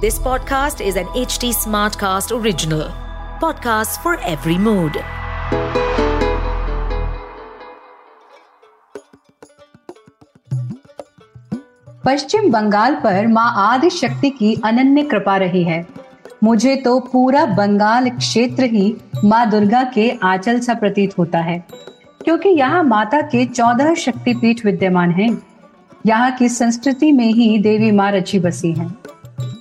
This podcast is an HT Smartcast original. Podcast for every mood. पश्चिम बंगाल पर माँ आदि शक्ति की अनन्य कृपा रही है मुझे तो पूरा बंगाल क्षेत्र ही माँ दुर्गा के आंचल सा प्रतीत होता है, क्योंकि यहाँ माता के चौदह शक्तिपीठ विद्यमान हैं। यहाँ की संस्कृति में ही देवी माँ रची बसी हैं।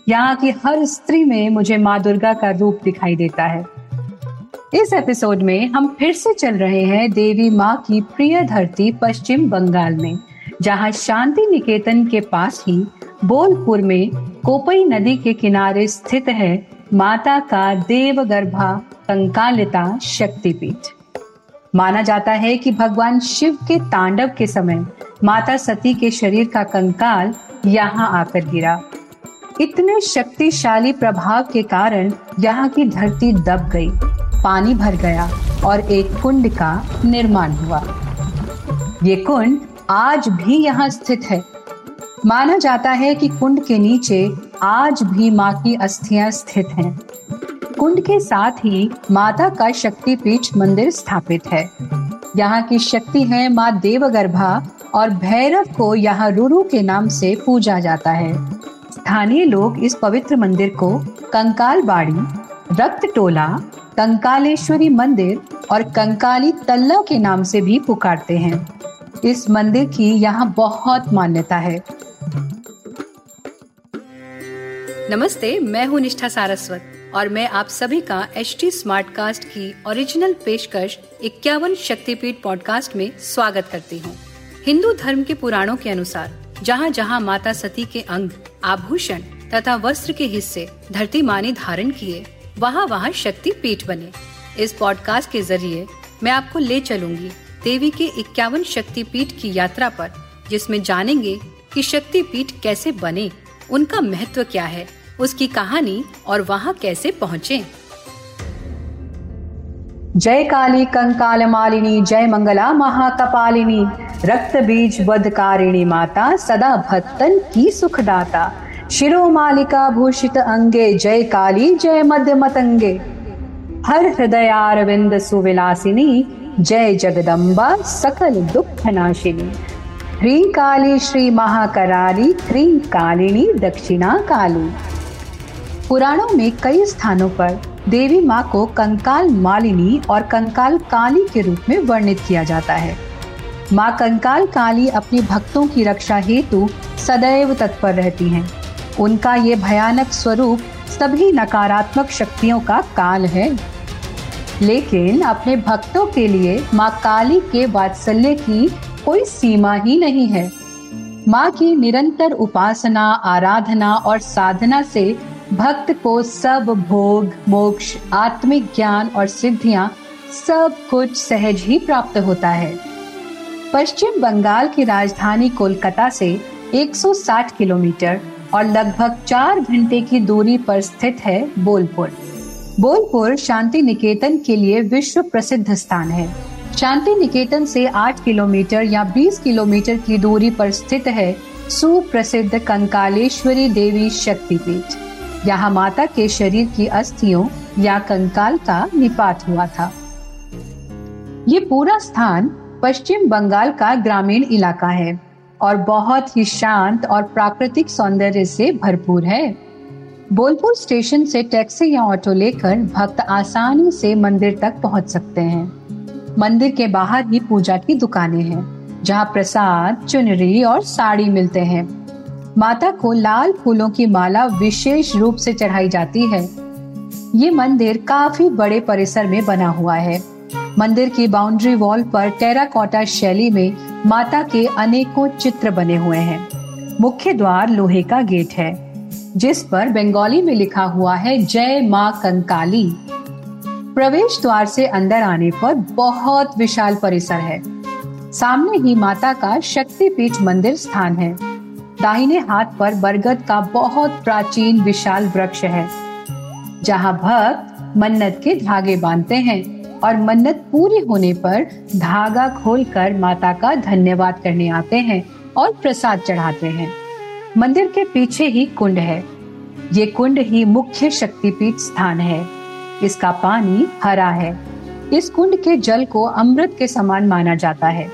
यहाँ की हर स्त्री में मुझे माँ दुर्गा का रूप दिखाई देता है। इस एपिसोड में हम फिर से चल रहे हैं देवी माँ की प्रिय धरती पश्चिम बंगाल में, जहाँ शांति निकेतन के पास ही बोलपुर में कोपई नदी के किनारे स्थित है माता का देवगर्भा कंकालिता शक्तिपीठ। माना जाता है कि भगवान शिव के तांडव के समय माता सती के शरीर का कंकाल यहाँ आकर गिरा। इतने शक्तिशाली प्रभाव के कारण यहाँ की धरती दब गई, पानी भर गया और एक कुंड का निर्माण हुआ। ये कुंड आज भी यहाँ स्थित है। माना जाता है कि कुंड के नीचे आज भी माँ की अस्थियाँ स्थित हैं। कुंड के साथ ही माता का शक्ति पीठ मंदिर स्थापित है। यहाँ की शक्ति है माँ देवगर्भा और भैरव को यहाँ रुरु के नाम से पूजा जाता है। स्थानीय लोग इस पवित्र मंदिर को कंकाल बाड़ी रक्त टोला कंकालेश्वरी मंदिर और कंकाली तल्ला के नाम से भी पुकारते हैं। इस मंदिर की यहाँ बहुत मान्यता है। नमस्ते, मैं हूँ निष्ठा सारस्वत और मैं आप सभी का एच टी स्मार्ट कास्ट की ओरिजिनल पेशकश इक्यावन शक्तिपीठ पॉडकास्ट में स्वागत करती हूँ। हिंदू धर्म के पुराणों के अनुसार जहाँ जहाँ माता सती के अंग आभूषण तथा वस्त्र के हिस्से धरती माँ ने धारण किए। वहाँ वहाँ शक्ति पीठ बने। इस पॉडकास्ट के ज़रिए मैं आपको ले चलूँगी देवी के इक्यावन शक्ति पीठ की यात्रा पर, जिसमें जानेंगे कि शक्ति पीठ कैसे बने, उनका महत्व क्या है, उसकी कहानी और वहाँ कैसे पहुँचे। जय काली कंकाल मालिनी, जय मंगला महाकपालिनी, रक्त बीज बदकारिणी माता, सदा भक्तन की सुखदाता। शिरो मालिका भूषित अंगे, जय काली, जय मध्य मतंगे। हर हृदयारविंद सुविलासिनी, जय जगदम्बा सकल दुख नाशिनी ह्री काली श्री महाकराली ह्री कालिनी दक्षिणा काली पुराणों में कई स्थानों पर देवी माँ को कंकाल मालिनी और कंकाल काली के रूप में वर्णित किया जाता है। माँ कंकाल काली अपनी भक्तों की रक्षा हेतु सदैव तत्पर रहती हैं। उनका ये भयानक स्वरूप सभी नकारात्मक शक्तियों का काल है। लेकिन अपने भक्तों के लिए माँ काली के वात्सल्य की कोई सीमा ही नहीं है। माँ की निरंतर उपासना, आराधना और साधना से भक्त को सब भोग, मोक्ष, आत्मिक ज्ञान और सिद्धियाँ सब कुछ सहज ही प्राप्त होता है। पश्चिम बंगाल की राजधानी कोलकाता से 160 किलोमीटर और लगभग चार घंटे की दूरी पर स्थित है बोलपुर। बोलपुर शांति निकेतन के लिए विश्व प्रसिद्ध स्थान है। शांति निकेतन से 8 किलोमीटर या 20 किलोमीटर की दूरी पर स्थित है सुप्रसिद्ध कंकालेश्वरी देवी शक्तिपीठ। यहाँ माता के शरीर की अस्थियों या कंकाल का निपात हुआ था। ये पूरा स्थान पश्चिम बंगाल का ग्रामीण इलाका है। और बहुत ही शांत और प्राकृतिक सौंदर्य से भरपूर है। बोलपुर स्टेशन से टैक्सी या ऑटो लेकर भक्त आसानी से मंदिर तक पहुँच सकते हैं। मंदिर के बाहर ही पूजा की दुकानें हैं, जहाँ प्रसाद, चुनरी और साड़ी मिलते हैं। माता को लाल फूलों की माला विशेष रूप से चढ़ाई जाती है। ये मंदिर काफ़ी बड़े परिसर में बना हुआ है। मंदिर की बाउंड्री वॉल पर टेराकोटा शैली में माता के अनेकों चित्र बने हुए हैं। मुख्य द्वार लोहे का गेट है, जिस पर बंगाली में लिखा हुआ है, जय माँ कंकाली। प्रवेश द्वार से अंदर आने पर बहुत विशाल परिसर है। सामने ही माता का शक्तिपीठ मंदिर स्थान है। दाहिने हाथ पर बरगद का बहुत प्राचीन विशाल वृक्ष है, जहाँ भक्त मन्नत के धागे बांधते हैं। और मन्नत पूरी होने पर धागा खोलकर माता का धन्यवाद करने आते हैं और प्रसाद चढ़ाते हैं। मंदिर के पीछे ही कुंड है। ये कुंड ही मुख्य शक्तिपीठ स्थान है। इसका पानी हरा है। इस कुंड के जल को अमृत के समान माना जाता है।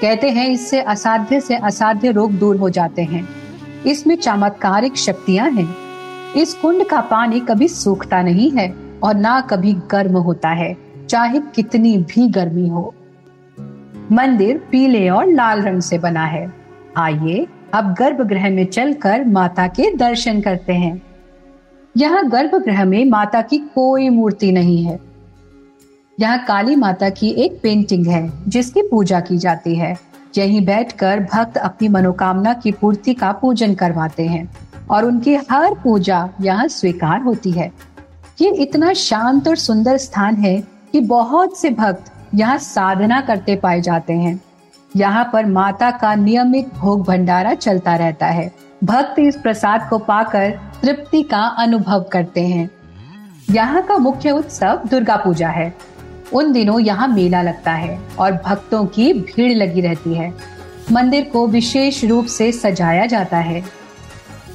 कहते हैं इससे असाध्य से असाध्य रोग दूर हो जाते हैं। इसमें चमत्कारिक शक्तियाँ हैं। इस कुंड का पानी कभी सूखता नहीं है और ना कभी गर्म होता है। चाहे कितनी भी गर्मी हो। मंदिर पीले और लाल रंग से बना है। आइए अब गर्भगृह में चलकर माता के दर्शन करते हैं। यहाँ गर्भगृह में माता की कोई मूर्ति नहीं है। यहाँ काली माता की एक पेंटिंग है, जिसकी पूजा की जाती है। यहीं बैठकर भक्त अपनी मनोकामना की पूर्ति का पूजन करवाते हैं और उनकी हर पूजा यहाँ स्वीकार होती है। ये इतना शांत और सुंदर स्थान है कि बहुत से भक्त यहाँ साधना करते पाए जाते हैं। यहाँ पर माता का नियमित भोग भंडारा चलता रहता है। भक्त इस प्रसाद को पाकर तृप्ति का अनुभव करते हैं। यहाँ का मुख्य उत्सव दुर्गा पूजा है। उन दिनों यहाँ मेला लगता है और भक्तों की भीड़ लगी रहती है। मंदिर को विशेष रूप से सजाया जाता है।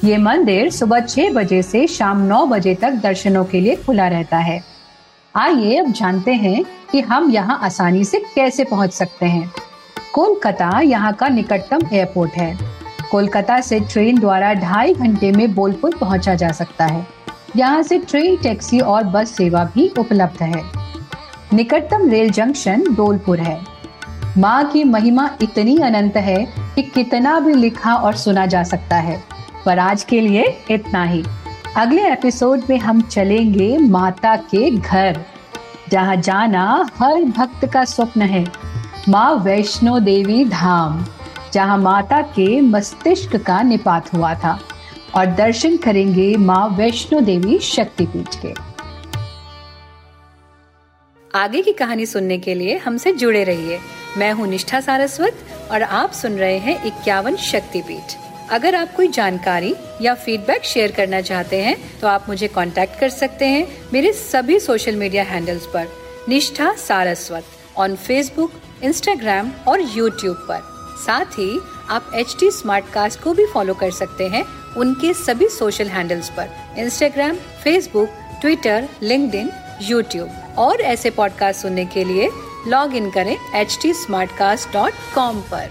ये मंदिर सुबह छह बजे से शाम नौ बजे तक दर्शनों के लिए खुला रहता है। आइए अब जानते हैं कि हम यहाँ आसानी से कैसे पहुँच सकते हैं। कोलकाता यहाँ का निकटतम एयरपोर्ट है। कोलकाता से ट्रेन द्वारा ढाई घंटे में बोलपुर पहुँचा जा सकता है। यहाँ से ट्रेन, टैक्सी और बस सेवा भी उपलब्ध है। निकटतम रेल जंक्शन डोलपुर है। माँ की महिमा इतनी अनंत है कि कितना भी लिखा और सुना जा सकता है, पर आज के लिए इतना ही। अगले एपिसोड में हम चलेंगे माता के घर, जहाँ जाना हर भक्त का स्वप्न है। माँ वैष्णो देवी धाम, जहाँ माता के मस्तिष्क का निपात हुआ था। और दर्शन करेंगे माँ वैष्णो देवी शक्तिपीठ के। आगे की कहानी सुनने के लिए हमसे जुड़े रहिए। मैं हूँ निष्ठा सारस्वत और आप सुन रहे हैं इक्यावन शक्तिपीठ अगर आप कोई जानकारी या फीडबैक शेयर करना चाहते हैं तो आप मुझे कांटेक्ट कर सकते हैं मेरे सभी सोशल मीडिया हैंडल्स पर। Nishtha Saraswat on Facebook Instagram और यूट्यूब पर। साथ ही, आप एच टी स्मार्ट कास्ट को भी फॉलो कर सकते हैं उनके सभी सोशल हैंडल्स पर। Instagram Facebook Twitter link YouTube और ऐसे पॉडकास्ट सुनने के लिए लॉग इन करें एच टी पर।